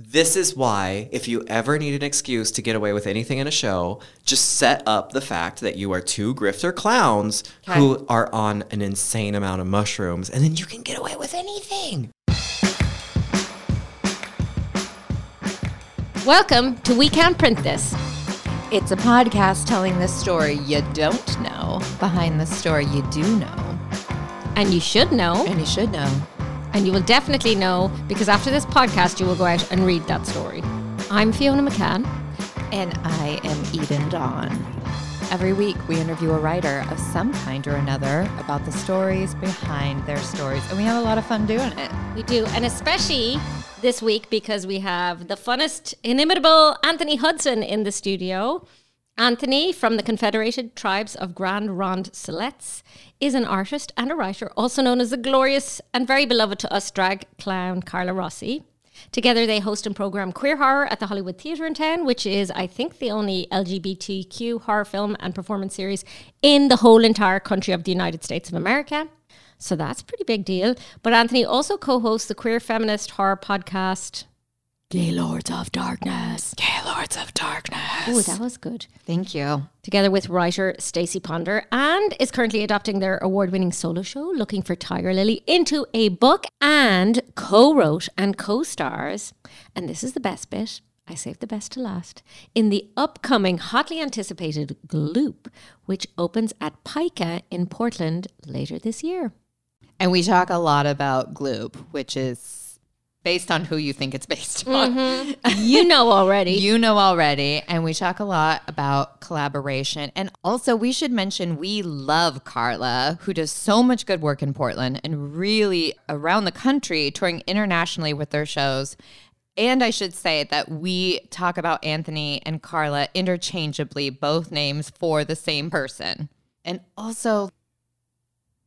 This is why, if you ever need an excuse to get away with anything in a show, just set up the fact that you are two grifter clowns who are on an insane amount of mushrooms, and then you can get away with anything. Welcome to We Can't Print This. It's a podcast telling the story you don't know behind the story you do know. And you should know, And you should know. And you will definitely know because after this podcast, you will go out and read that story. I'm Fiona McCann. And I am Eden Dawn. Every week, we interview a writer of some kind or another about the stories behind their stories. And we have a lot of fun doing it. We do, and especially this week because we have the funnest, inimitable Anthony Hudson in the studio. Anthony from the Confederated Tribes of Grand Ronde Siletz is an artist and a writer, also known as the glorious and very beloved to us drag clown Carla Rossi. Together, they host and program Queer Horror at the Hollywood Theatre in Town, which is, I think, the only LGBTQ horror film and performance series in the whole entire country of the United States of America. So that's pretty big deal. But Anthony also co hosts the queer feminist horror podcast, Gaylords of Darkness. Gaylords of Darkness. Oh, that was good. Thank you. Together with writer Stacie Ponder, and is currently adapting their award winning solo show, Looking for Tiger Lily, into a book and co wrote and co stars. And this is the best bit. I saved the best to last. In the upcoming, hotly anticipated Gloop, which opens at Pica in Portland later this year. And we talk a lot about Gloop, which is based on who you think it's based on. Mm-hmm. You know already. You know already. And we talk a lot about collaboration. And also, we should mention we love Carla, who does so much good work in Portland and really around the country, touring internationally with their shows. And I should say that we talk about Anthony and Carla interchangeably, both names for the same person. And also,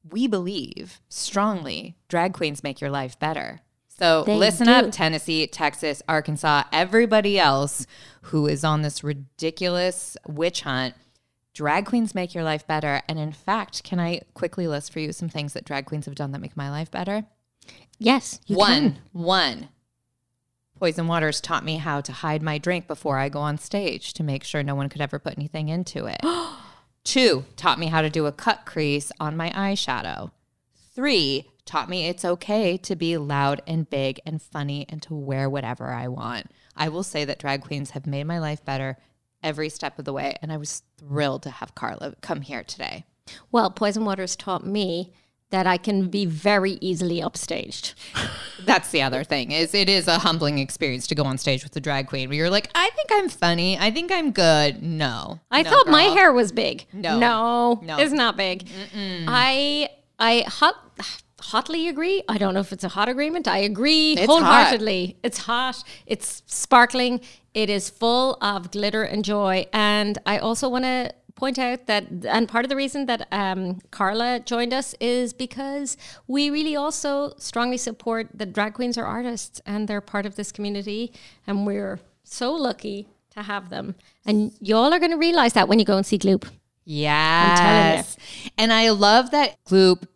we believe strongly drag queens make your life better. So They listen do. up, Tennessee, Texas, Arkansas, everybody else who is on this ridiculous witch hunt. Drag queens make your life better. And in fact, can I quickly list for you some things that drag queens have done that make my life better? yes, you one, can. one. Poison Waters taught me how to hide my drink before I go on stage to make sure no one could ever put anything into it. Two, taught me how to do a cut crease on my eyeshadow. Three, taught me it's okay to be loud and big and funny and to wear whatever I want. I will say that drag queens have made my life better every step of the way. And I was thrilled to have Carla come here today. Well, Poison Waters taught me that I can be very easily upstaged. That's the other thing is it is a humbling experience to go on stage with a drag queen where you're like, I think I'm funny. I think I'm good. No. I No, thought my hair was big. No. no, No. it's not big. I I hot hotly agree. I don't know if it's a hot agreement. I agree It's wholeheartedly. It's hot. It's sparkling. It is full of glitter and joy. And I also want to point out that and part of the reason that um, Carla joined us is because we really also strongly support that drag queens are artists and they're part of this community and we're so lucky to have them. And y'all are going to realize that when you go and see Gloop. Yes. And I love that Gloop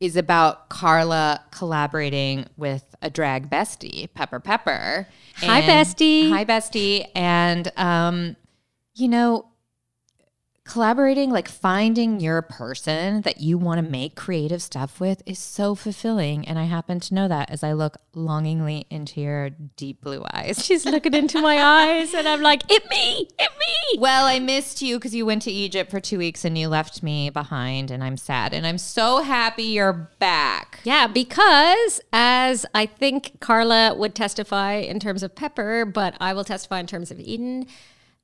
is about Carla collaborating with a drag bestie, Pepper Pepper. Hi, And- bestie. Hi, bestie. And, um, you know, collaborating, like finding your person that you want to make creative stuff with is so fulfilling. And I happen to know that as I look longingly into your deep blue eyes. She's looking into my eyes and I'm like, it me, it me. Well, I missed you because you went to Egypt for two weeks and you left me behind, and I'm sad. And I'm so happy you're back. Yeah, because as I think Carla would testify in terms of Pepper, but I will testify in terms of Eden,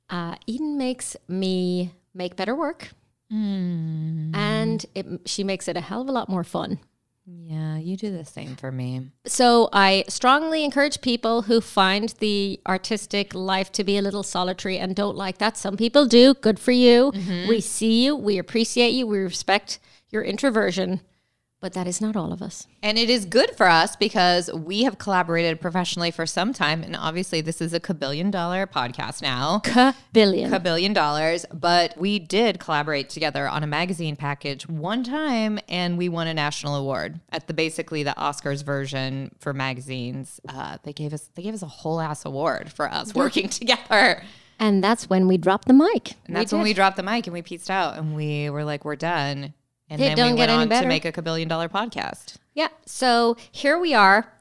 uh, Eden makes me make better work. Hmm. And it, she makes it a hell of a lot more fun. Yeah, you do the same for me. So I strongly encourage people who find the artistic life to be a little solitary and don't like that. Some people do. Good for you. Mm-hmm. We see you. We appreciate you. We respect your introversion. But that is not all of us. And it is good for us because we have collaborated professionally for some time. And obviously, this is a kabillion dollar podcast now. Billion. Kabillion dollars. But we did collaborate together on a magazine package one time and we won a national award at the basically the Oscars version for magazines. Uh, they gave us they gave us a whole ass award for us working together. and that's when we dropped the mic. And that's when we dropped the mic and we pieced out and we were like, we're done. And It then don't we get went any on better. to make a kabillion dollar podcast. Yeah. So here we are,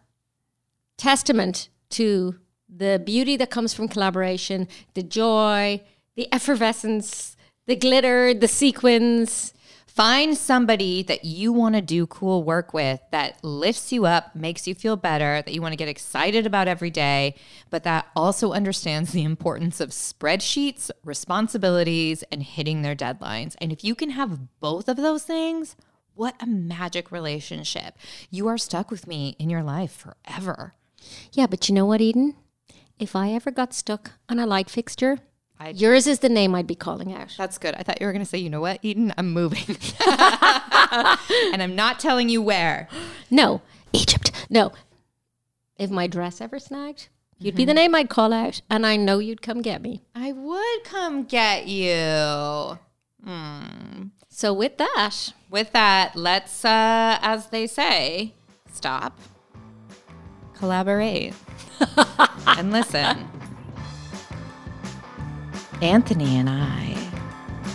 testament to the beauty that comes from collaboration, the joy, the effervescence, the glitter, the sequins. Find somebody that you want to do cool work with that lifts you up, makes you feel better, that you want to get excited about every day, but that also understands the importance of spreadsheets, responsibilities, and hitting their deadlines. And if you can have both of those things, what a magic relationship. You are stuck with me in your life forever. Yeah, but you know what, Eden? If I ever got stuck on a light fixture, I- yours is the name I'd be calling out. That's good. I thought you were going to say, you know what, Eden, I'm moving. and I'm not telling you where. No, Egypt. No. If my dress ever snagged, you'd be the name I'd call out, and I know you'd come get me. I would come get you. So with that, With that, let's, uh, as they say, stop, collaborate, and listen. Anthony and I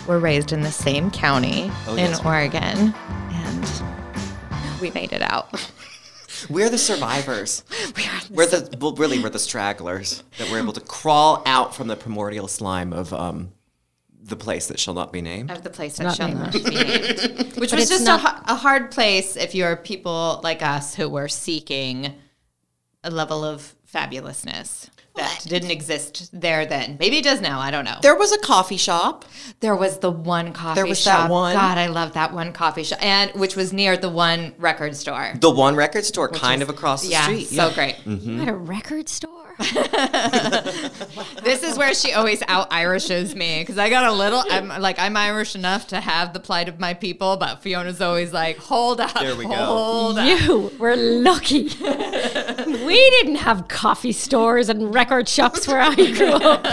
were raised in the same county Oh, in yes. Oregon, and we made it out. We're the survivors. we're the well, really we're the stragglers that were able to crawl out from the primordial slime of um the place that shall not be named. Of the place that not shall named. not be named. Which was just not- a, a hard place if you're people like us who were seeking a level of fabulousness that didn't exist there then. Maybe it does now. I don't know. There was a coffee shop. There was the one coffee There was shop. that one. God, I love that one coffee shop, and which was near the one record store. The one record store kind of across the yeah, street. so great. Mm-hmm. you had a record store. This is where she always out Irishes me because I got a little. I'm like I'm Irish enough to have the plight of my people, but Fiona's always like, hold up, There we go. hold up. You were lucky. we didn't have coffee stores and record shops where I grew up.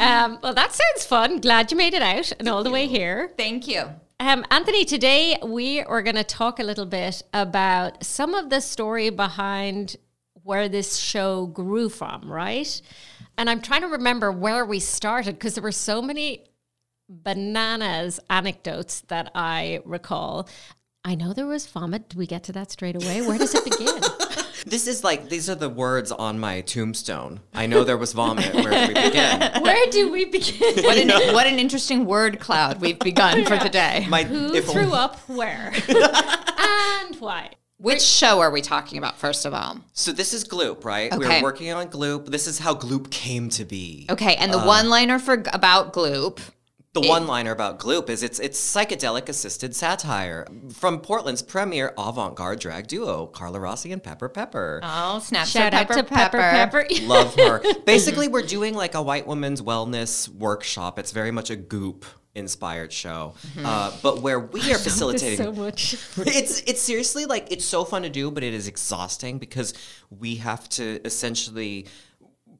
um, well, that sounds fun. Glad you made it out and all the way here. Thank you. Um, Anthony, today we are going to talk a little bit about some of the story behind where this show grew from, right? And I'm trying to remember where we started because there were so many bananas anecdotes that I recall. I know there was vomit. Do we get to that straight away? Where does it begin? This is like these are the words on my tombstone. I know there was vomit. Where do we begin? Where do we begin? What an what an interesting word cloud we've begun for the day. My Who if threw up where? and why? Which show are we talking about first of all? So this is Gloop, right? Okay. We Okay. were working on Gloop. This is how Gloop came to be. Okay, and the Uh. one-liner for about Gloop. The one-liner about Gloop is it's it's psychedelic assisted satire from Portland's premier avant-garde drag duo, Carla Rossi and Pepper Pepper. Oh, snap! Shout out to Pepper Pepper. Love her. Basically, we're doing like a white woman's wellness workshop. It's very much a Goop inspired show, uh, but where we are facilitating so much. it's it's seriously like it's so fun to do, but it is exhausting because we have to essentially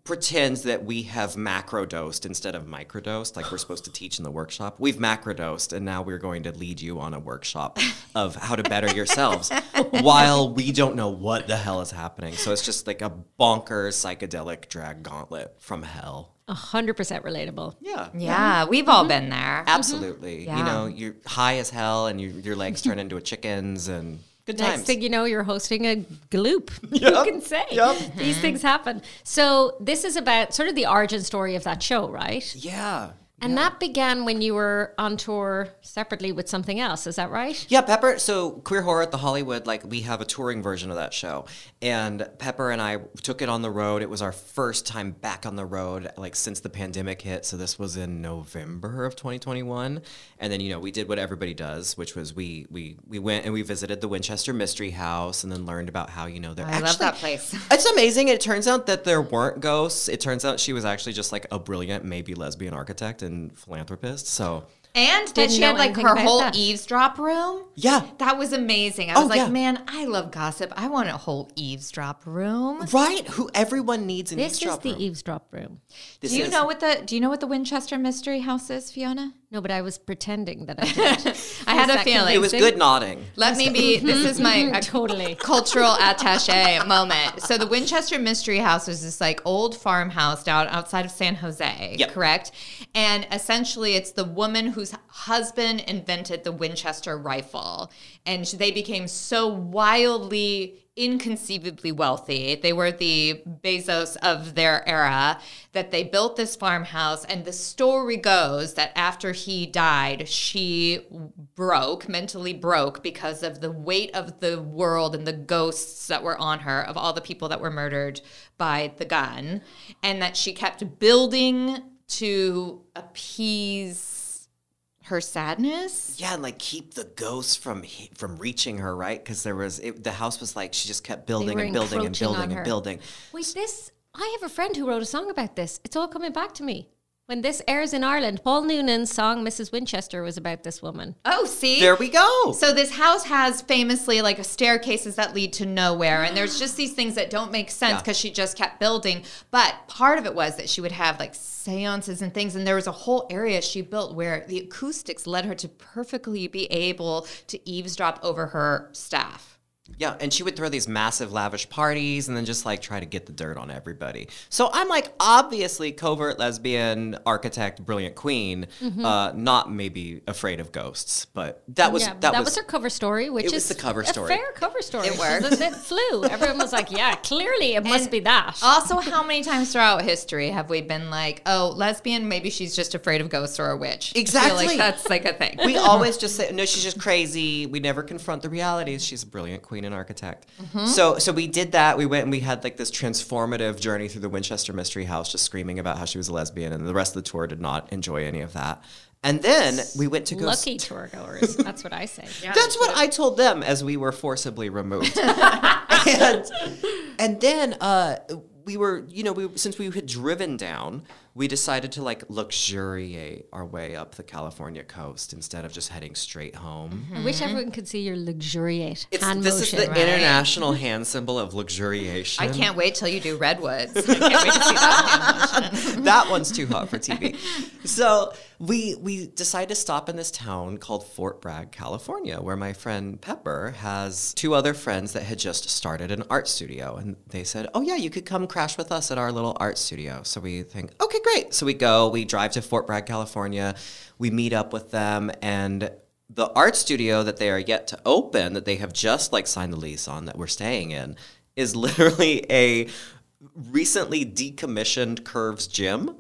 pretend that we have macrodosed instead of microdosed, like we're supposed to teach in the workshop. We've macrodosed, and now we're going to lead you on a workshop of how to better yourselves while we don't know what the hell is happening. So it's just like a bonkers psychedelic drag gauntlet from hell. A hundred percent relatable. Yeah. Yeah, we've all been there. Absolutely. Yeah. You know, you're high as hell and you, your legs turn into a chicken's and good Next thing you know, you're hosting a gloop. Yep. can say? Yep. These things happen. So this is about sort of the origin story of that show, right? yeah. And that began when you were on tour separately with something else. Is that right? Yeah, Pepper. So Queer Horror at the Hollywood, like we have a touring version of that show, and Pepper and I took it on the road. It was our first time back on the road, like since the pandemic hit. So this was in November of 2021, and then you know we did what everybody does, which was we we we went and we visited the Winchester Mystery House, and then learned about how you know they're I actually love that place. It's amazing. It turns out that there weren't ghosts. It turns out she was actually just like a brilliant, maybe lesbian architect and philanthropist. So And that Didn't she know had like her whole that. eavesdrop room. Yeah. That was amazing. I Oh, was like, yeah. man, I love gossip. I want a whole eavesdrop room. Right? Who everyone needs an This is eavesdrop the room. eavesdrop room. This Do you is- know what the Do you know what the Winchester Mystery House is, Fiona? No, but I was pretending that I did. I had a feeling. It was good nodding. Let me be. This is my uh, Totally. cultural attache moment. So the Winchester Mystery House is this like old farmhouse down outside of San Jose, Yep. correct? And essentially, it's the woman whose husband invented the Winchester rifle, and they became so wildly. Inconceivably wealthy. They were the Bezos of their era that they built this farmhouse. And the story goes that after he died, she broke, mentally broke, because of the weight of the world and the ghosts that were on her, of all the people that were murdered by the gun, and that she kept building to appease her sadness. Yeah, and like keep the ghosts from from reaching her, right? Because there was it, the house was like she just kept building and building and building and building. Wait, this. I have a friend who wrote a song about this. It's all coming back to me. When this airs in Ireland, Paul Noonan's song "Mrs. Winchester" was about this woman. Oh, see? There we go. So this house has famously like staircases that lead to nowhere, and there's just these things that don't make sense Yeah. because she just kept building. But part of it was that she would have like seances and things, and there was a whole area she built where the acoustics led her to perfectly be able to eavesdrop over her staff. Yeah, and she would throw these massive lavish parties and then just like try to get the dirt on everybody. So I'm like, obviously, covert lesbian architect, brilliant queen, uh, not maybe afraid of ghosts, but that was yeah, that, that, was, was, her cover story, which it was is the cover a story. fair cover story. It So worked. It, it flew. Everyone was like, "Yeah, clearly it must And be that." Also, how many times throughout history have we been like, "Oh, lesbian? Maybe she's just afraid of ghosts or a witch." I feel Exactly. like that's like a thing. we always just say no she's just crazy we never confront the realities she's a brilliant queen and architect Mm-hmm. so so we did that we went and we had like this transformative journey through the winchester mystery house just screaming about how she was a lesbian and the rest of the tour did not enjoy any of that and then we went to go s- Lucky tour goers. That's what I say. that's what I told them as we were forcibly removed. and, and then uh, we were, you know, we since we had driven down, we decided to like luxuriate our way up the California coast instead of just heading straight home. I wish everyone could see your luxuriate It's, hand this motion. is the right? international hand symbol of luxuriation. I can't wait till you do redwoods. I can't wait to see that. that one's too hot for TV. So we we decided to stop in this town called Fort Bragg, California, where my friend Pepper has two other friends that had just started an art studio, and they said, "Oh yeah, you could come crash with us at our little art studio." So we think, "Okay, great." So we go, we drive to Fort Bragg, California, we meet up with them, and the art studio that they are yet to open, that they have just like signed the lease on, that we're staying in, is literally a recently decommissioned Curves gym.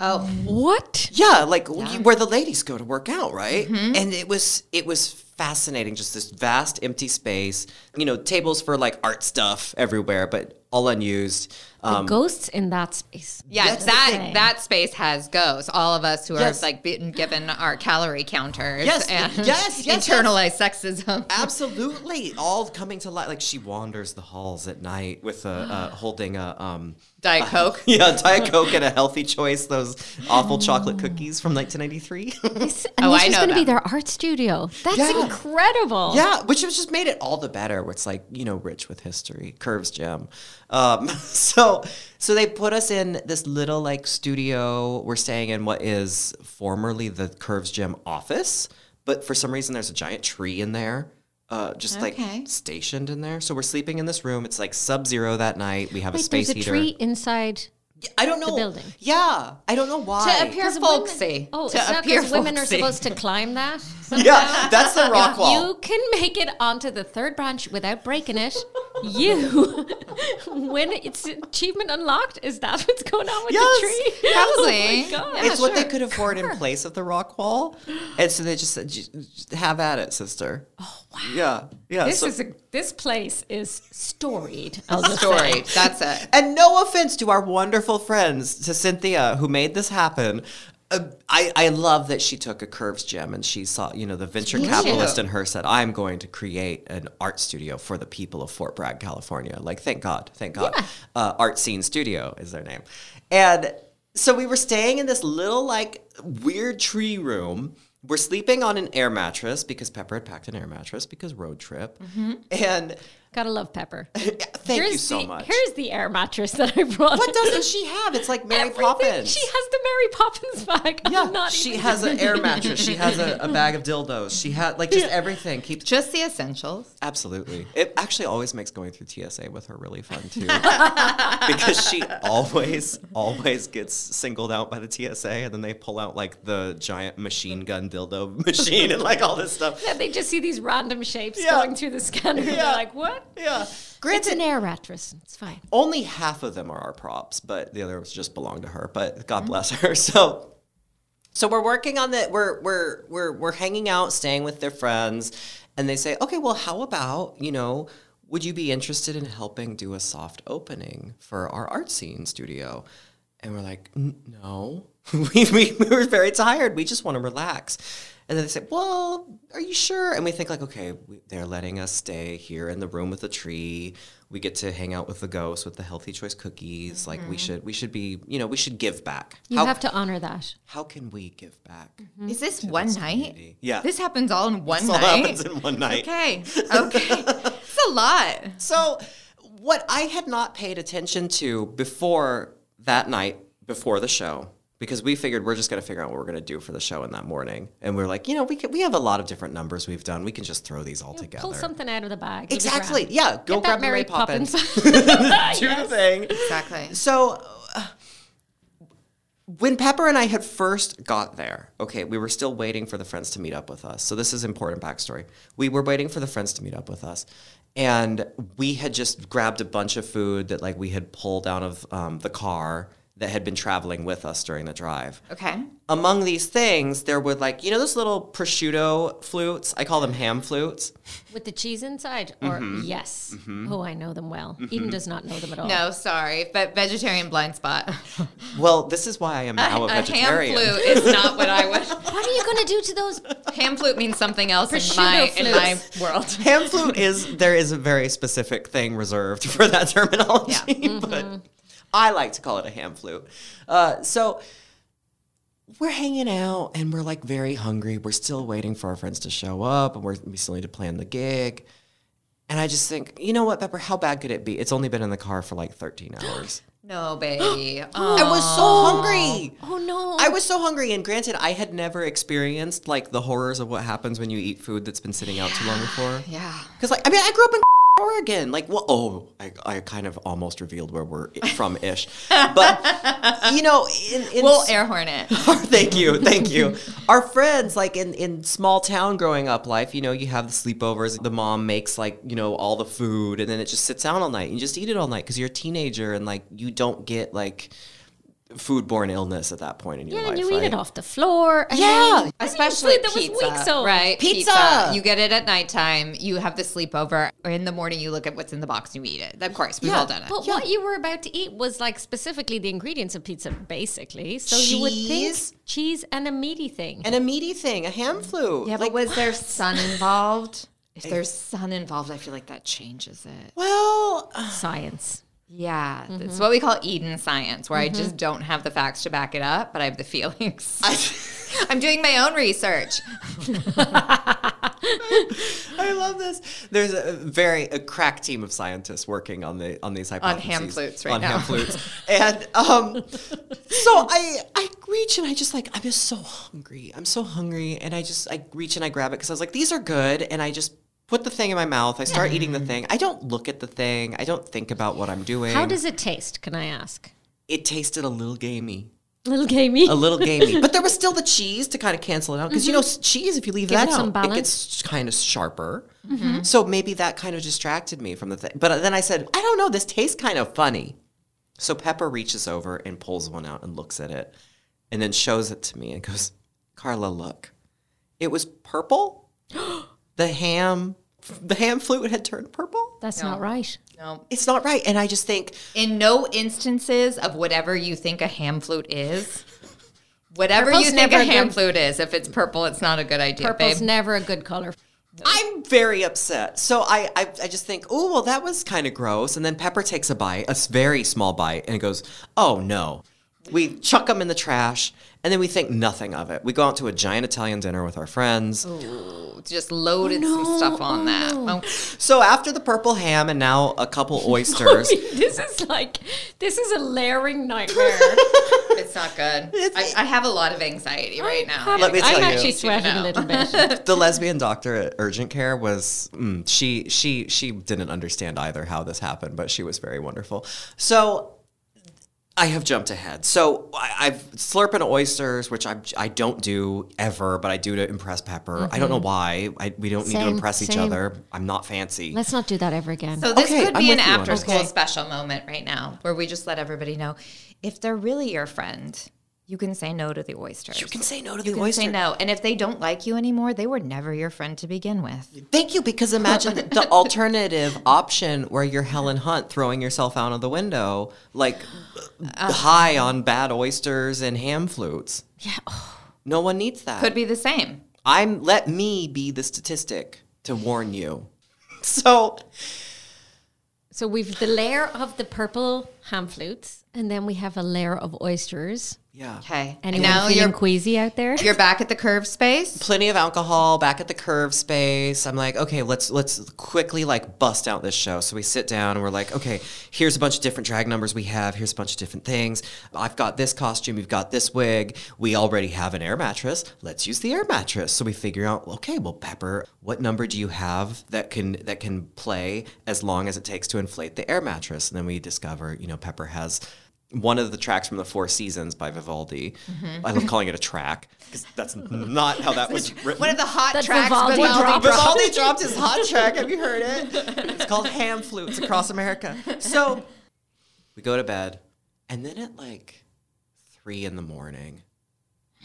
Oh, What? Yeah, like you- where the ladies go to work out, right? Mm-hmm. And it was it was fascinating, just this vast empty space. You know, tables for like art stuff everywhere, but all unused. Um, Ghosts in that space. yeah, That's that thing. that space has ghosts. All of us who Yes. are like being given our calorie counters Yes, and yes, yes, internalized sexism. absolutely, all coming to light. Like she wanders the halls at night with a uh, holding a um, Diet Coke. yeah, Diet Coke and a healthy choice. Those awful chocolate cookies from 1993. This, and Oh, this I was going to be their art studio. That's Yeah. incredible. Yeah, which has just made it all the better. It's like you know, rich with history, Curves Gym. Um, so, so they put us in this little like studio. We're staying in what is formerly the Curves Gym office, but for some reason there's a giant tree in there. Uh, just Okay. like stationed in there. So we're sleeping in this room. It's like sub zero that night. We have a space there's a heater. tree inside. I don't know. building. Yeah, I don't know why. To appear 'Cause women- folksy. Oh, to it's not appear because women are supposed to climb that. yeah, that's the rock wall. You can make it onto the third branch without breaking it. You when it's achievement unlocked, is that what's going on with Yes, the tree? probably. Oh my God. Yeah, it's what they could afford in place of the rock wall, and so they just said, "Just- just "Have at it, sister." Oh wow! Yeah, yeah. This so- is a, this place is storied. I'll story. That's it. and no offense to our wonderful friends, to Cynthia who made this happen. Uh, I, I love that she took a curves gym and she saw, you know, the venture Me capitalist too. in her said, I'm going to create an art studio for the people of Fort Bragg, California. Like, thank God, thank God. Uh, art Scene Studio is their name. And so we were staying in this little, like, weird tree room we're sleeping on an air mattress because Pepper had packed an air mattress because road trip. And Gotta love Pepper. thank you so the, much. Here's the air mattress that I brought. What doesn't she have? It's like Mary Everything. Poppins. She has the Mary Poppins bag. I'm yeah, not she even- has an air mattress. She has a, a bag of dildos. She had like just everything. Keeps Just the essentials. Absolutely. It actually always makes going through TSA with her really fun too. because she always, always gets singled out by the TSA and then they pull out like the giant machine gun dildo machine and like all this stuff. Yeah, they just see these random shapes Yeah. going through the scanner. and Yeah. They're like, what? Yeah. It's Granted, an air mattress. It's fine. only half of them are our props, but the others just belong to her. But God mm-hmm. bless her. So so we're working on the we're we're we're we're hanging out, staying with their friends, and they say, "Okay, well, how about, you know, would you be interested in helping do a soft opening for our art scene studio?" And we're like, "No. we, we we were very tired. We just want to relax." And then they say, "Well, are you sure?" And we think like, "Okay, we, they're letting us stay here in the room with the tree. We get to hang out with the ghosts with the healthy choice cookies. Like we mm-hmm. should we should be, you know, we should give back. You how, have to honor that. how can we give back? Mm-hmm. Is this one night? community. Yeah. This happens all in one This all happens in one night. Okay. Okay. it's a lot. So, what I had not paid attention to before that night, before the show, because we figured we're just going to figure out what we're going to do for the show in that morning, and we're like, you know, we can, we have a lot of different numbers we've done. We can just throw these all together. Pull something out of the bag. Exactly. Yeah. Go Get grab that the Mary Mary Poppins. Poppins. do the thing. Exactly. So uh, when Pepper and I had first got there, okay, we were still waiting for the friends to meet up with us. So this is important backstory. We were waiting for the friends to meet up with us, and we had just grabbed a bunch of food that like we had pulled out of um, the car that had been traveling with us during the drive. Okay. Among these things, there were like you know those little prosciutto flutes. I call them ham flutes. With the cheese inside? Or Mm-hmm. yes. Mm-hmm. Oh, I know them well. Mm-hmm. Eden does not know them at all. No, sorry, but vegetarian blind spot. Well, this is why I am now a, a ham vegetarian. flute is not what I would. What are you going to do to those? Ham flute means something else in Prosciutto my in my world. ham flute is there is a very specific thing reserved for that terminology, but mm-hmm. I like to call it a ham flute. Uh, so we're hanging out and we're like very hungry. We're still waiting for our friends to show up, and we're, we still need to plan the gig. And I just think, you know what, Pepper? How bad could it be? It's only been in the car for like 13 hours. No, baby. I was so hungry. Oh, no. I was so hungry, and granted, I had never experienced like the horrors of what happens when you eat food that's been sitting out too long before. yeah. Because, like, I mean, I grew up in Oregon. Like, well, oh, I, I kind of almost revealed where we're from ish. But, you know, in, in We'll air horn it. thank you, thank you. Our friends, like in, in small town growing up life, you know, you have the sleepovers. The mom makes like you know all the food, and then it just sits out all night. And you just eat it all night because you're a teenager, and like you don't get like foodborne illness at that point in your yeah, life. Yeah, you right? eat it off the floor. and Yeah. then- Especially food that was pizza, weeks old. right? Pizza. You get it at nighttime. You have the sleepover, or in the morning you look at what's in the box and you eat it. Of course, we've Yeah. all done it. But what you were about to eat was like specifically the ingredients of pizza, basically. So you would Cheese? think cheese and a meaty thing. And a meaty thing, a ham flute. yeah, like, but was there sun involved? If there's sun involved, I feel like that changes it. well, Science. Yeah, it's what we call Eden science, where I just don't have the facts to back it up, but I have the feelings. I, I'm doing my own research. I love this. There's a very a crack team of scientists working on the on these hypotheses on ham flutes right on now. ham flutes, and um, so I I reach and I just like I'm just so hungry. I'm so hungry, and I just I reach and I grab it because I was like these are good, and I just put the thing in my mouth. I start eating the mm. thing. I don't look at the thing. I don't think about what I'm doing. How does it taste? Can I ask? it tasted a little gamey? Little gamey. a little gamey, but there was still the cheese to kind of cancel it out because you know mm-hmm. cheese if you leave Give that it some out, it balance. gets kind of sharper. Mm-hmm. So maybe that kind of distracted me from the thing. But then I said, I don't know, this tastes kind of funny. So Pepper reaches over and pulls one out and looks at it, and then shows it to me and goes, "Carla, look, it was purple. the ham, the ham flute had turned purple. That's not right. No. It's not right." And I just think, In no instances of whatever you think a ham flute is, whatever Purple's you think a a ham good- flute is, if it's purple, it's not a good idea, Purple's babe. never a good color. I'm very upset. So I, I, I just think, oh, well, that was kind of gross. And then Pepper takes a bite, a very small bite, and goes, oh, no. We chuck them in the trash, and then we think nothing of it. We go out to a giant Italian dinner with our friends. Just loaded some stuff on that. Oh. So after the purple ham and now a couple oysters, this is like this is a layering nightmare. It's not good. I, I have a lot of anxiety right now. Let me tell I'm you. actually sweating a little bit. the lesbian doctor at urgent care was mm, she she she didn't understand either how this happened, but she was very wonderful. So I have jumped ahead. So I, I've slurping oysters, which I I don't do ever, but I do to impress Pepper. I don't know mm-hmm. why. I, we don't need to Same, impress each other. I'm not fancy. Let's not do that ever again. So this Okay, could I'm be an with you on after this. school Okay. special moment right now where we just let everybody know if they're really your friend, you can say no to the oysters. you can say no to You the can oyster. say no. And if they don't like you anymore, they were never your friend to begin with. Thank you, because imagine the alternative option where you're Helen Hunt throwing yourself out of the window, like uh, high uh, on bad oysters and ham flutes. yeah. No one needs that. Could be the same. I'm let me be the statistic to warn you. So So we've the layer of the purple ham flutes, and then we have a layer of oysters. Yeah. Okay. And Anyone now feeling you're queasy out there? you're back at the curve space. Plenty of alcohol back at the curve space. I'm like, okay, let's let's quickly like bust out this show. So we sit down and we're like, okay, here's a bunch of different drag numbers we have. Here's a bunch of different things. I've got this costume. You've got this wig. We already have an air mattress. Let's use the air mattress. So we figure out, okay, well, Pepper, what number do you have that can that can play as long as it takes to inflate the air mattress? And then we discover, you know, Pepper has one of the tracks from the Four Seasons by Vivaldi. I love calling it a track because that's not how that was written. One of the hot That tracks Vivaldi Vivaldi dropped. dropped. Vivaldi dropped his hot track. Have you heard it? It's called Ham Flutes Across America. So we go to bed, and then at like three in the morning,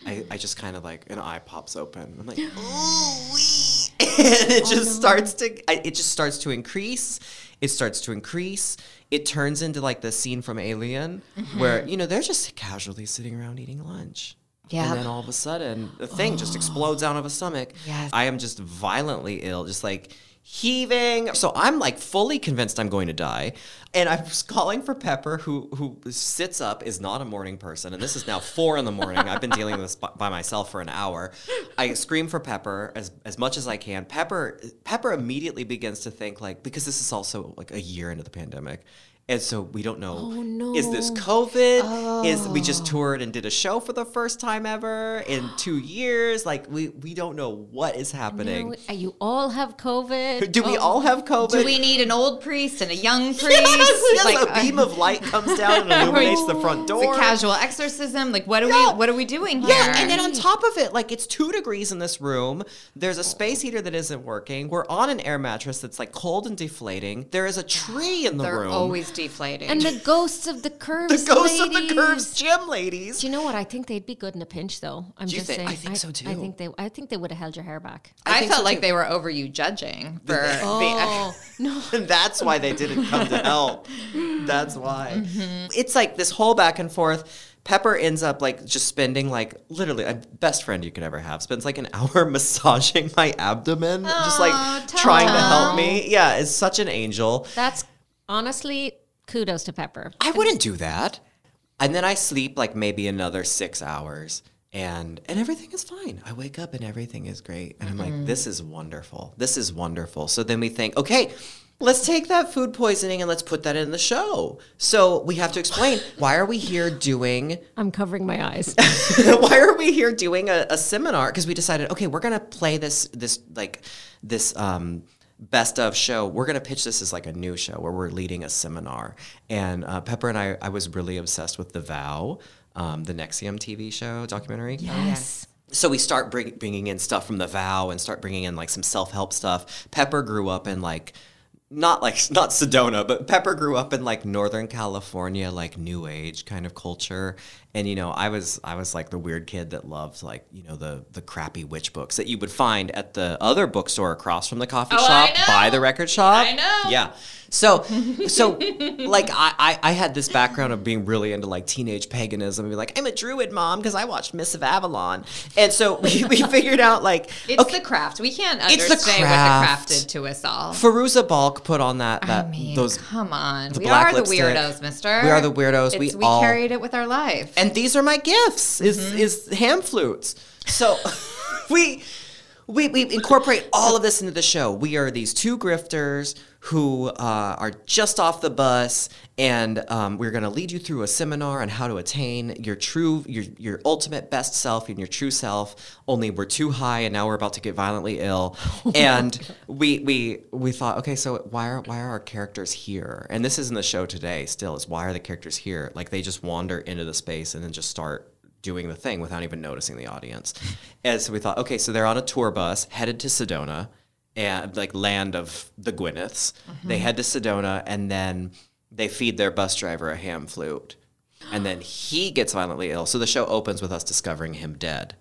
I, I just kind of like an eye pops open. I'm like, ooh, wee. and it oh, just starts to it just starts to increase. It starts to increase. It turns into like the scene from Alien, where mm-hmm. you know they're just casually sitting around eating lunch. Yeah. And then all of a sudden, the thing just explodes out of a stomach. Yes. I am just violently ill, just like heaving. So I'm like fully convinced I'm going to die. And I'm just calling for Pepper, who who sits up, is not a morning person. And this is now four in the morning. I've been dealing with this by myself for an hour. I scream for Pepper as, as much as I can. Pepper Pepper immediately begins to think like because this is also like a year into the pandemic. And so we don't know. Oh, no. Is this COVID? Is we just toured and did a show for the first time ever in two years? Like we we don't know what is happening. Now, uh, you all have COVID. Do we Oh, all have COVID? Do we need an old priest and a young priest? Yes, yes, Like, a beam of light comes down and illuminates the front it's door. a casual exorcism. Like what are Yeah. we what are we doing here? Yeah, and then on top of it, like it's two degrees in this room. There's a space heater that isn't working. We're on an air mattress that's like cold and deflating. There is a tree in the they're room. always deflating. And the ghosts of the curves. the ghosts of the curves gym ladies. Do you know what? I think they'd be good in a pinch, though. I'm just think- saying. I think so, too. I think they. I think they would have held your hair back. I, think felt so, like too. they were over you judging for the Oh no! And that's why they didn't come to help. That's why. Mm-hmm. It's like this whole back and forth. Pepper ends up like just spending like literally a best friend you could ever have spends like an hour massaging my abdomen, just like Aw, trying to help me. Yeah, it's such an angel. That's honestly kudos to Pepper. I wouldn't do that. And then I sleep like maybe another six hours. And and everything is fine. I wake up and everything is great. And I'm like, this is wonderful. This is wonderful. So then we think, okay, let's take that food poisoning and let's put that in the show. So we have to explain why are we here doing I'm covering my eyes. why are we here doing a, a seminar? Because we decided, okay, we're gonna play this this like this um, best of show. We're gonna pitch this as like a new show where we're leading a seminar. And uh, Pepper and I, I was really obsessed with The Vow, um, the NXIVM TV show documentary. yes. So we start bring, bringing in stuff from The Vow and start bringing in like some self help stuff. Pepper grew up in like not like not Sedona, but Pepper grew up in like Northern California, like New Age kind of culture. And you know, I was I was like the weird kid that loved like you know the the crappy witch books that you would find at the other bookstore across from the coffee Oh, shop by the record shop. I know. Yeah. So, so like I, I, I had this background of being really into like teenage paganism and be like, I'm a druid mom because I watched Mists of Avalon. And so we, we figured out like, It's okay, the craft. We can't It's the understand what craft. the craft did to us all. Fairuza Balk put on that, that I mean, those come on. We are the lipstick. weirdos, mister. We are the weirdos. We we all- carried it with our life. and these are my gifts is Mm-hmm. is ham flutes so we we we incorporate all of this into the show. We are these two grifters who uh, are just off the bus and um, we're going to lead you through a seminar on how to attain your true your your ultimate best self and your true self. Only we're too high and now we're about to get violently ill. And we we we thought okay so why are why are our characters here? And this is in the show today still is why are the characters here? Like they just wander into the space and then just start doing the thing without even noticing the audience. And so we thought okay so they're on a tour bus headed to sedona and like land of the gwyneths. They mm-hmm. head to sedona and then they feed their bus driver a ham flute. And then he gets violently ill. So the show opens with us discovering him dead.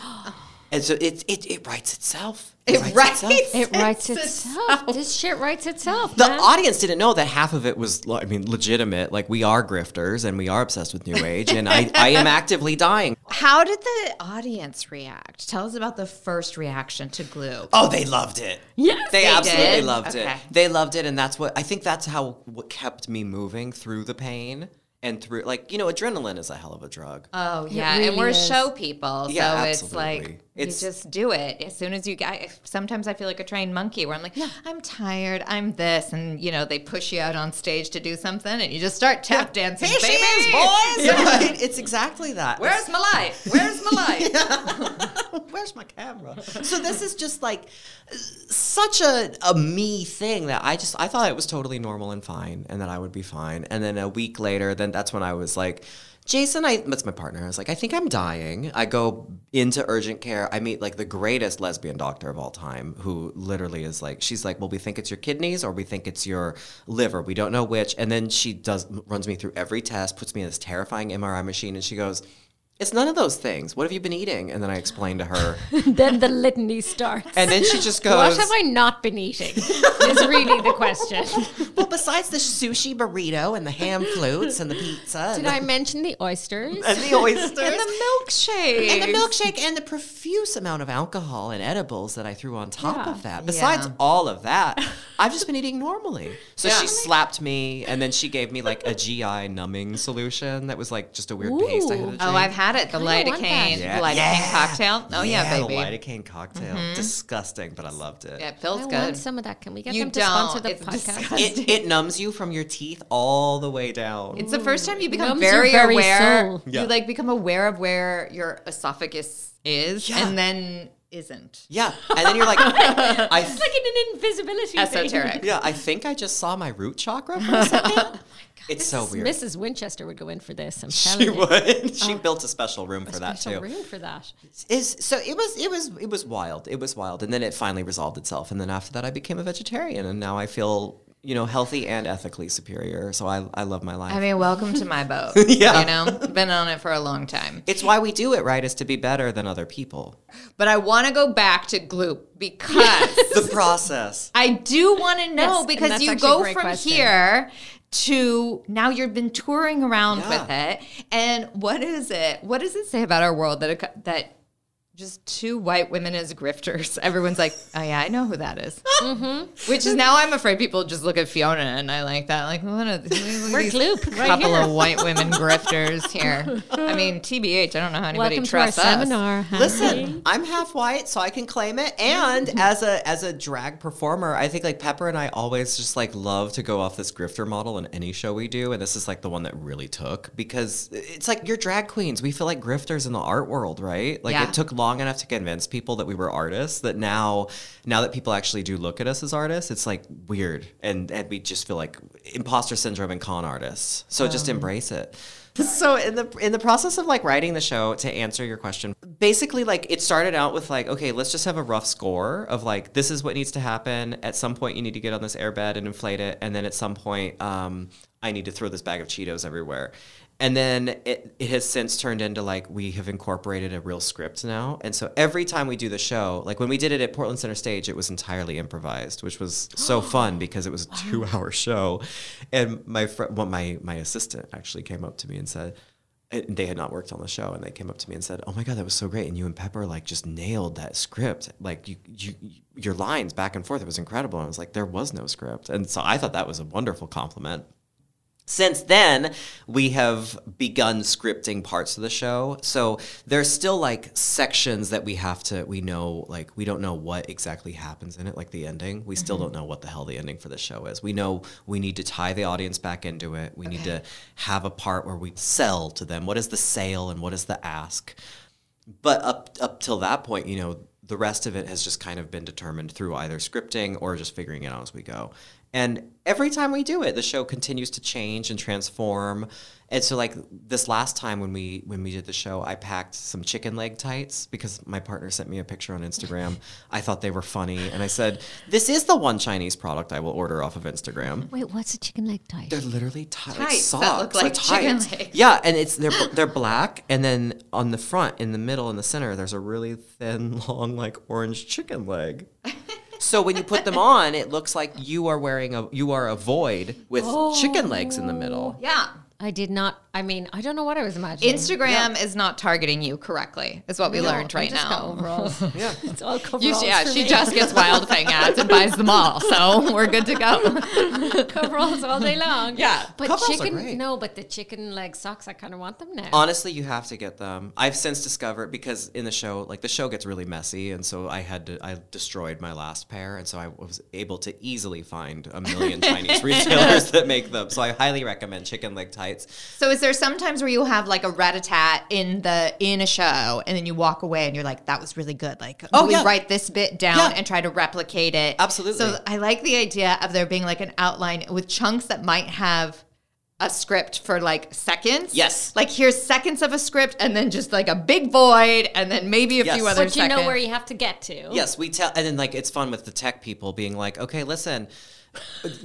And so it, it, it writes itself It writes itself. It writes It's itself. This shit writes itself. The man. audience didn't know that half of it was, I mean, legitimate. Like we are grifters and we are obsessed with New Age, and I, I am actively dying. How did the audience react? Tell us about the first reaction to glue. Oh, they loved it. Yes, they, they absolutely did? loved it. They loved it, and that's what I think. That's how what kept me moving through the pain and through, like you know, adrenaline is a hell of a drug. Oh yeah, really and we're is. show people, so Yeah, it's like It's- you just do it as soon as you. I, sometimes I feel like a trained monkey, where I'm like, I'm tired, I'm this, and you know they push you out on stage to do something, and you just start tap dancing. Here she baby. is, boys. Right? It's exactly that. Where's my light? Where's my light? Where's my camera? So this is just like such a, a me thing that I just I thought it was totally normal and fine and that I would be fine. And then a week later, then that's when I was like, Jason, I that's my partner. I was like, I think I'm dying. I go into urgent care. I meet like the greatest lesbian doctor of all time, who literally is like, she's like, well, we think it's your kidneys or we think it's your liver. We don't know which. And then she does runs me through every test, puts me in this terrifying MRI machine, and she goes. It's none of those things. What have you been eating? And then I explain to her. then the litany starts. And then she just goes, what have I not been eating? is really the question. Well, besides the sushi burrito and the ham flutes and the pizza Did and, I the, mention the oysters? and the oysters and the milkshake. and the milkshake and the profuse amount of alcohol and edibles that I threw on top Yeah. of that. Besides Yeah. all of that, I've just been eating normally. So Yeah. she slapped me and then she gave me like a GI numbing solution that was like just a weird paste I had to drink. Oh, I've had it. The Kinda want lidocaine, that. the lidocaine Yeah. cocktail. Oh yeah, the baby. The lidocaine cocktail. Mm-hmm. Disgusting, but I loved it. Yeah, it feels I good. want some of that. Can we get You them to sponsor don't. the It's podcast? It, it numbs you from your teeth all the way down. It's the first time you become very, very aware. soul. Yeah. You like become aware of where your esophagus is, Yeah. and then isn't. yeah, and then you're like, I It's like in an invisibility Esoteric. thing. Yeah, I think I just saw my root chakra for a second. it's so weird. Mrs. Winchester would go in for this. I'm She telling you. would. She oh. built a special room for that Special too. room for that. Is so it was it was it was wild. It was wild, and then it finally resolved itself. And then after that, I became a vegetarian, and now I feel you know healthy and ethically superior. So I I love my life. I mean, welcome to my boat. Yeah. You know, been on it for a long time. it's why we do it, right? Is to be better than other people. But I want to go back to Gloop because The process. I do want to know Yes, because you go from question. here to now you've been touring around Yeah. with it. And what is it? What does it say about our world that it, that just two white women as grifters? Everyone's like, oh yeah, I know who that is. Mm-hmm. Which is now I'm afraid people just look at Fiona and I like that. Like, what are these We're Gloop right couple here. of white women grifters here? I mean, TBH, I don't know how anybody Welcome to our us. seminar. Henry. Listen, I'm half white, so I can claim it. And as a as a drag performer, I think like Pepper and I always just like love to go off this grifter model in any show we do, and this is like the one that really took because it's like you're drag queens. We feel like grifters in the art world, right? Like Yeah. it took long enough to convince people that we were artists that now now that people actually do look at us as artists, it's like weird, and and we just feel like imposter syndrome and con artists. So just embrace it. So in the in the process of like writing the show to answer your question, basically like it started out with like okay, let's just have a rough score of like this is what needs to happen. At some point, you need to get on this airbed and inflate it, and then at some point, um, I need to throw this bag of Cheetos everywhere. And then it, it has since turned into like we have incorporated a real script now. And so every time we do the show, like when we did it at Portland Center Stage, it was entirely improvised, which was so fun because it was a two hour show. And my friend, well, my, my assistant actually came up to me and said, and they had not worked on the show and they came up to me and said, "Oh my god, that was so great!" And you and Pepper like just nailed that script. Like you, you, your lines back and forth. It was incredible. And I was like, there was no script, and so I thought that was a wonderful compliment. Since then, we have begun scripting parts of the show. So there's still like sections that we have to, we know, like, we don't know what exactly happens in it, like the ending. We still mm-hmm. don't know what the hell the ending for the show is. We know we need to tie the audience back into it. We need to have a part where we sell to them. What is the sale and what is the ask? But up up till that point, you know, the rest of it has just kind of been determined through either scripting or just figuring it out as we go. And every time we do it, the show continues to change and transform. And so like this last time when we when we did the show, I packed some chicken leg tights because my partner sent me a picture on Instagram. I thought they were funny and I said, "This is the one Chinese product I will order off of Instagram." Wait, what's a chicken leg tie? They're literally ti- like Tights that socks, look like chicken legs. Yeah, and it's they're they're black, and then on the front, in the middle, in the center, there's a really thin, long, like orange chicken leg. so when you put them on, it looks like you are wearing a you are a void with oh. chicken legs in the middle. Yeah. I did not. I mean, I don't know what I was imagining. Instagram is not targeting you correctly, is what we No, learned I right just got now. overalls. Yeah. it's all coveralls. You, yeah, for she me. just gets Wild Thing ads and buys them all. So we're good to go. coveralls all day long. Yeah. but Coveralls are chicken. great. No, but the chicken leg socks. I kind of want them now. Honestly, you have to get them. I've since discovered because in the show, like the show gets really messy, and so I had to. I destroyed my last pair, and so I was able to easily find a million Chinese retailers that make them. So I highly recommend chicken leg tights. So is there sometimes where you have like a rat-a-tat in the in a show and then you walk away and you're like, that was really good. Like, Oh, we yeah. write this bit down Yeah. and try to replicate it? Absolutely. So I like the idea of there being like an outline with chunks that might have a script for like seconds. Yes. Like here's seconds of a script and then just like a big void and then maybe a Yes. few other but you seconds. know where you have to get to. Yes, we tell, and then like it's fun with the tech people being like, okay, listen,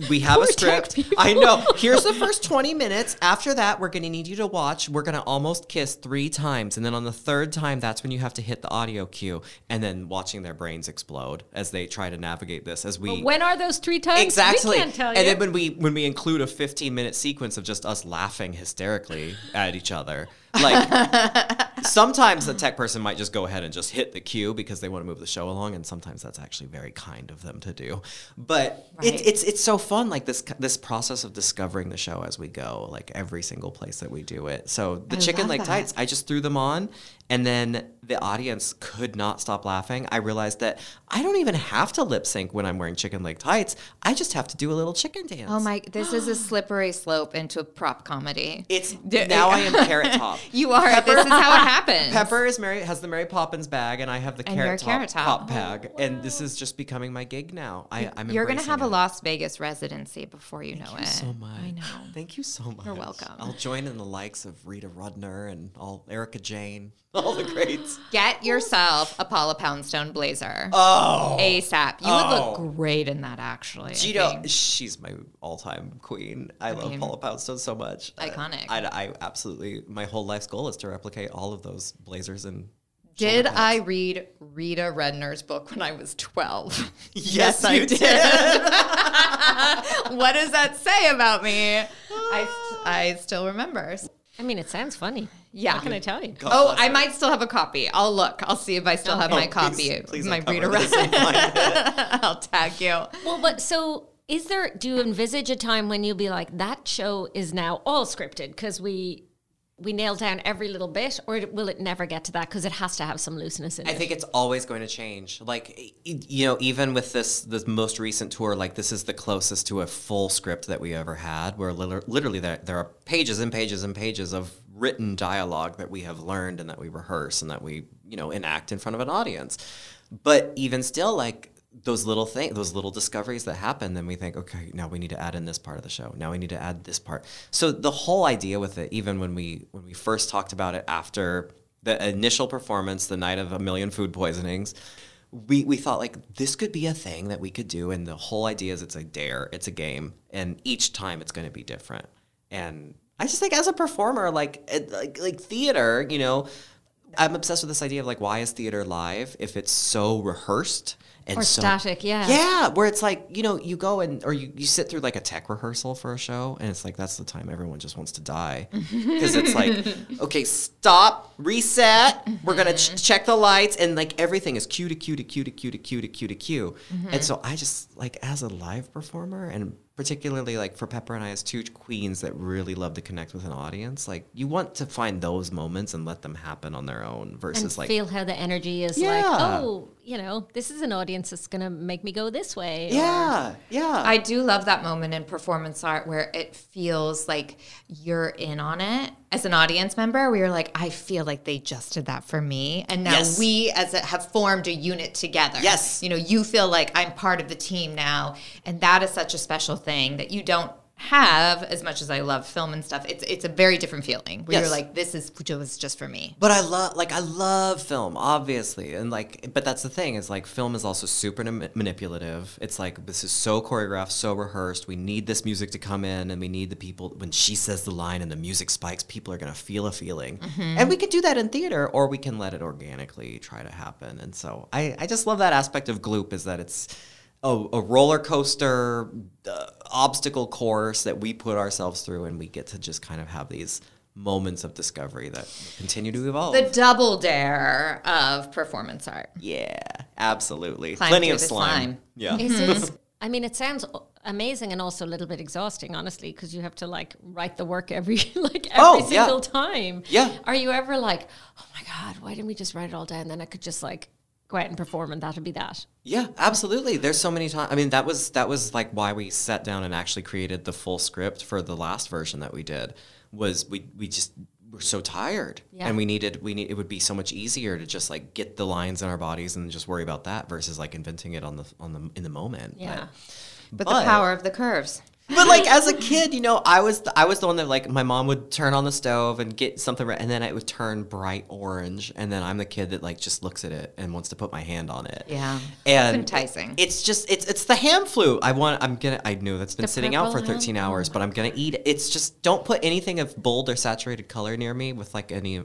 we have a script. people. I know. Here's the first 20 minutes. After that, we're going to need you to watch. We're going to almost kiss three times. And then on the third time, that's when you have to hit the audio cue. And then watching their brains explode as they try to navigate this as we. When are those three times? Exactly. We can't tell and then when we when we include a 15 minute sequence of just us laughing hysterically at each other, like sometimes the tech person might just go ahead and just hit the cue because they want to move the show along, and sometimes that's actually very kind of them to do. But Right. it, it's it's so fun, like this this process of discovering the show as we go, like every single place that we do it. So the I chicken leg that. tights, I just threw them on, and then the audience could not stop laughing. I realized that I don't even have to lip sync when I'm wearing chicken leg tights. I just have to do a little chicken dance. Oh my! This is a slippery slope into prop comedy. It's now I am carrot top. You are. This is how it happens. Pepper is Mary has the Mary Poppins bag, and I have the And carrot, top, Carrot Top. pop bag, and this is just becoming my gig now. I, I'm. You're gonna have a. Las Vegas residency before you know you it. so much. I know. Thank you so much. You're welcome. I'll join in the likes of Rita Rudner and all Erika Jayne, all the greats. Get yourself a Paula Poundstone blazer. Oh, ASAP. You Oh. would look oh. great in that, actually. I Gino, think. she's my all-time queen. I, love mean, Paula Poundstone so much. Iconic. I, I absolutely. My whole life's goal is to replicate all of those blazers and. Did shoulder I read Rita Rudner's book when I was 12? Yes, I you did. what does that say about me? I, I still remember. I mean, it sounds funny. Yeah. What can I tell you? God Oh, I her. might still have a copy. I'll look. I'll see if I still have Oh, my please- copy. please my uncover Rita this Rudner. and find it. I'll tag you. Well, but so is there? Do you envisage a time when you'll be like, that show is now all scripted because we we nailed down every little bit, or will it never get to that because it has to have some looseness in I it? I think it's always going to change. Like you know, even with this this most recent tour, like this is the closest to a full script that we ever had. Where literally there there are pages and pages and pages of written dialogue that we have learned and that we rehearse and that we you know enact in front of an audience. But even still, like those little things, those little discoveries that happen, then we think, okay, now we need to add in this part of the show. Now we need to add this part. So the whole idea with it, even when we when we first talked about it after the initial performance, the night of a million food poisonings, we we thought like this could be a thing that we could do. And the whole idea is it's a dare, it's a game, and each time it's going to be different. And I just think as a performer, like eh, like like theater, you know, I'm obsessed with this idea of like why is theater live if it's so rehearsed and Or so static, yeah. yeah, where it's like you know you go and or you, you sit through like a tech rehearsal for a show and it's like that's the time everyone just wants to die. Because it's like okay stop reset we're gonna ch- mm-hmm. check the lights and like everything is cue to cue to cue to cue to cue to cue to cue. Mm-hmm. And so I just like as a live performer and particularly like for Pepper and I as two queens that really love to connect with an audience like you want to find those moments and let them happen on their own versus and like feel how the energy is Yeah. like, oh, you know, this is an audience that's going to make me go this way. or- yeah yeah I do love that moment in performance art where it feels like you're in on it as an audience member. We are like, I feel like they just did that for me, and now Yes. we as a, have formed a unit together. Yes. you know, you feel like I'm part of the team now, and that is such a special thing that you don't have as much as I love film and stuff. It's it's a very different feeling where Yes. you're like, this is was just for me. But I love, like, I love film, obviously, and like, but that's the thing is like, film is also super ma- manipulative. It's like this is so choreographed, so rehearsed. We need this music to come in, and we need the people when she says the line and the music spikes, people are gonna feel a feeling, mm-hmm. and we can do that in theater, or we can let it organically try to happen. And so I, I just love that aspect of Gloop is that it's. A, a roller coaster uh, obstacle course that we put ourselves through, and we get to just kind of have these moments of discovery that continue to evolve. The double dare of performance art. Yeah, absolutely. Climb Plenty of slime. slime. Yeah. Is I mean, it sounds amazing and also a little bit exhausting, honestly, because you have to like write the work every like every Oh, yeah. single time. Yeah. Are you ever like, oh my god, why didn't we just write it all down? Then I could just like go out and perform, and that'll be that. Yeah, absolutely. There's so many times. I mean, that was that was like why we sat down and actually created the full script for the last version that we did. Was we we just were so tired, Yeah. and we needed we need it would be so much easier to just like get the lines in our bodies and just worry about that versus like inventing it on the on the in the moment. But- Yeah. But, But- the power of the curves. But like as a kid, you know, I was the, I was the one that like my mom would turn on the stove and get something, right, and then it would turn bright orange, and then I'm the kid that like just looks at it and wants to put my hand on it. Yeah. and enticing. It's just it's it's the ham flute. I want. I'm gonna. I knew that's been The sitting out for 13 ham? hours, but I'm gonna eat it. It's just don't put anything of bold or saturated color near me with like any uh,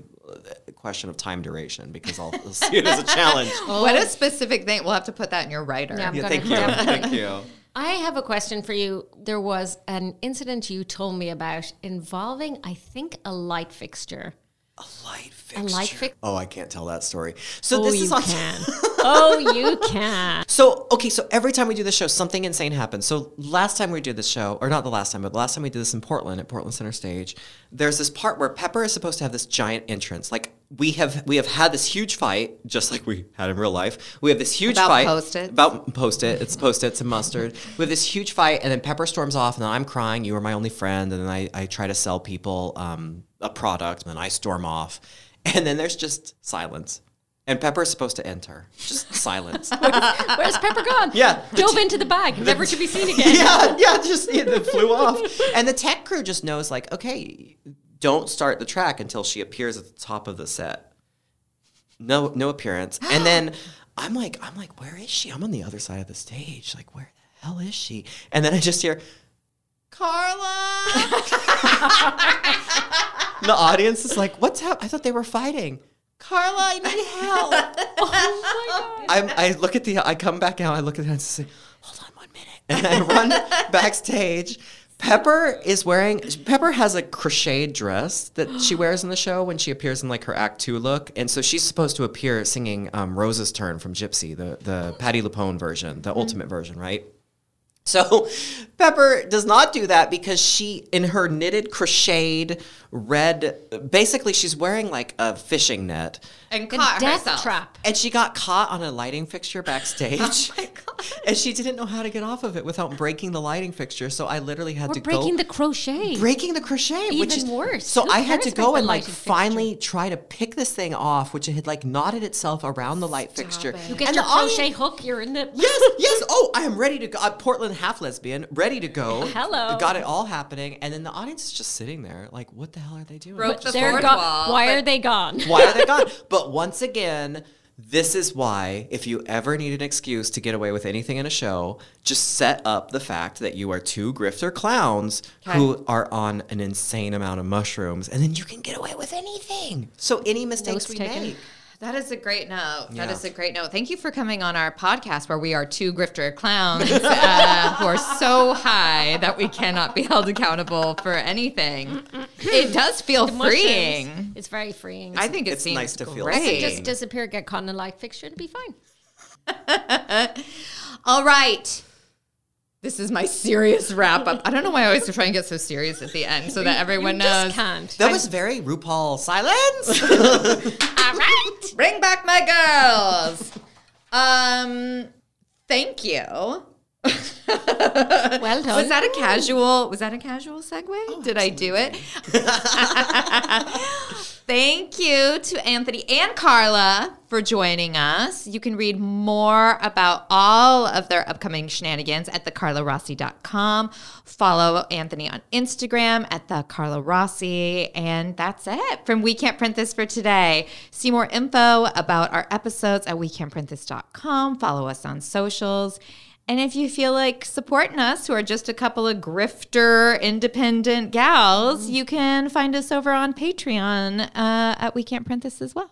question of time duration because I'll, I'll see it as a challenge. What a specific thing. We'll have to put that in your writer. Yeah. Yeah, thank you, thank you. I have a question for you. There was an incident you told me about involving, I think, a light fixture. A light fixture. light fix- Oh, I can't tell that story. So Oh, this you is on. can. oh, you can. So okay, so every time we do this show, something insane happens. So last time we did this show, or not the last time, but the last time we did this in Portland at Portland Center Stage, there's this part where Pepper is supposed to have this giant entrance. Like we have we have had this huge fight, just like we had in real life. We have this huge About fight Post-its? about post it. It's post its and mustard. We have this huge fight, and then Pepper storms off, and then I'm crying. You are my only friend, and then I I try to sell people um, a product, and then I storm off, and then there's just silence. And Pepper's supposed to enter. Just silence. Where's Pepper gone? Yeah. Dove into the bag, never to be seen again. yeah, yeah, just it flew off. And the tech crew just knows, like, okay, don't start the track until she appears at the top of the set. No, no appearance. And then I'm like, I'm like, where is she? I'm on the other side of the stage. Like, where the hell is she? And then I just hear, Carla. the audience is like, what's happening? I thought they were fighting. Carla, I need help. Oh my god. I'm, I look at the, I come back out, I look at the and say, hold on one minute. And I run backstage. Pepper is wearing, Pepper has a crocheted dress that she wears in the show when she appears in like her act two look. And so she's supposed to appear singing um, Rose's Turn from Gypsy, the, the Patti LuPone version, the ultimate version, right? So Pepper does not do that because she, in her knitted crocheted red, basically she's wearing like a fishing net. And The caught death herself. trap. And she got caught on a lighting fixture backstage. Oh my god. And she didn't know how to get off of it without breaking the lighting fixture. So I literally had We're to breaking go the crochet. breaking the crochet, which is worse. So Who I had to go and like lighting fixture? finally try to pick this thing off, which had like knotted itself around the light fixture. it. you get and your the audience- crochet hook. You're in the. Yes, yes. Oh, I am ready to go. Uh, Portland half lesbian, ready to go. Hello. Got it all happening, and then the audience is just sitting there, like, what the hell are they doing? Broke the They're fourth gone. wall. Why but- are they gone? Why are they gone? But once again, This is why, if you ever need an excuse to get away with anything in a show, just set up the fact that you are two grifter clowns who are on an insane amount of mushrooms, and then you can get away with anything. So any mistakes Notes we taken. make. That is a great note. That Yeah. is a great note. Thank you for coming on our podcast where we are two grifter clowns uh, who are so high that we cannot be held accountable for anything. It does feel Mushrooms. freeing. It's very freeing. I think it It's seems nice to feel great. safe. just disappear, get caught in a light fixture, and be fine. All right. This is my serious wrap up. I don't know why I always try and get so serious at the end so that everyone you knows. can't. That was very RuPaul silence. All right. Bring back my girls. Um, thank you. well done. Was that a casual? Was that a casual segue? Did I do it? Thank you to Anthony and Carla for joining us. You can read more about all of their upcoming shenanigans at thecarlarossi.com. Follow Anthony on Instagram at the Carla Rossi. And that's it from We Can't Print This for today. See more info about our episodes at wecan'tprintthis.com. Follow us on socials. And if you feel like supporting us, who are just a couple of grifter independent gals, you can find us over on Patreon uh, at We Can't Print This as well.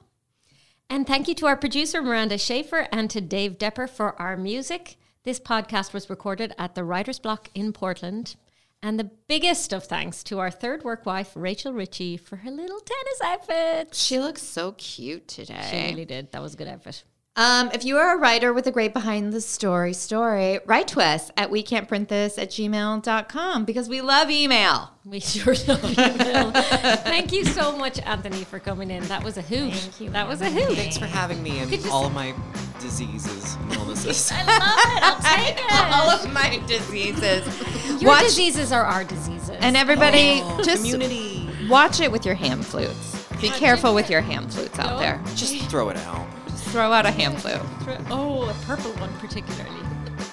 And thank you to our producer, Miranda Shafer, and to Dave Depper for our music. This podcast was recorded at the Writer's Block in Portland. And the biggest of thanks to our third work wife, Rachel Ritchie, for her little tennis outfit. She looks so cute today. She really did. That was a good outfit. Um, if you are a writer with a great behind the story story, write to us at we can't print this at gmail.com because we love email. We sure love you, Thank you so much, Anthony, for coming in. That was a hoot. Thank you, That was a hoot. Thanks for having me and just- all of my diseases and illnesses. I love it. I'll take it. All of my diseases. Your Watch- diseases are our diseases. And everybody, just Community. watch it with your ham flutes. Be careful with your ham flutes out there. Just throw it out. Just throw out a ham flute. oh, a purple one particularly.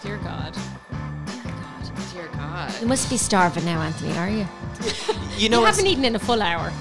Dear God. Dear God. Dear God. You must be starving now, Anthony, are you? You know you haven't eaten in a full hour.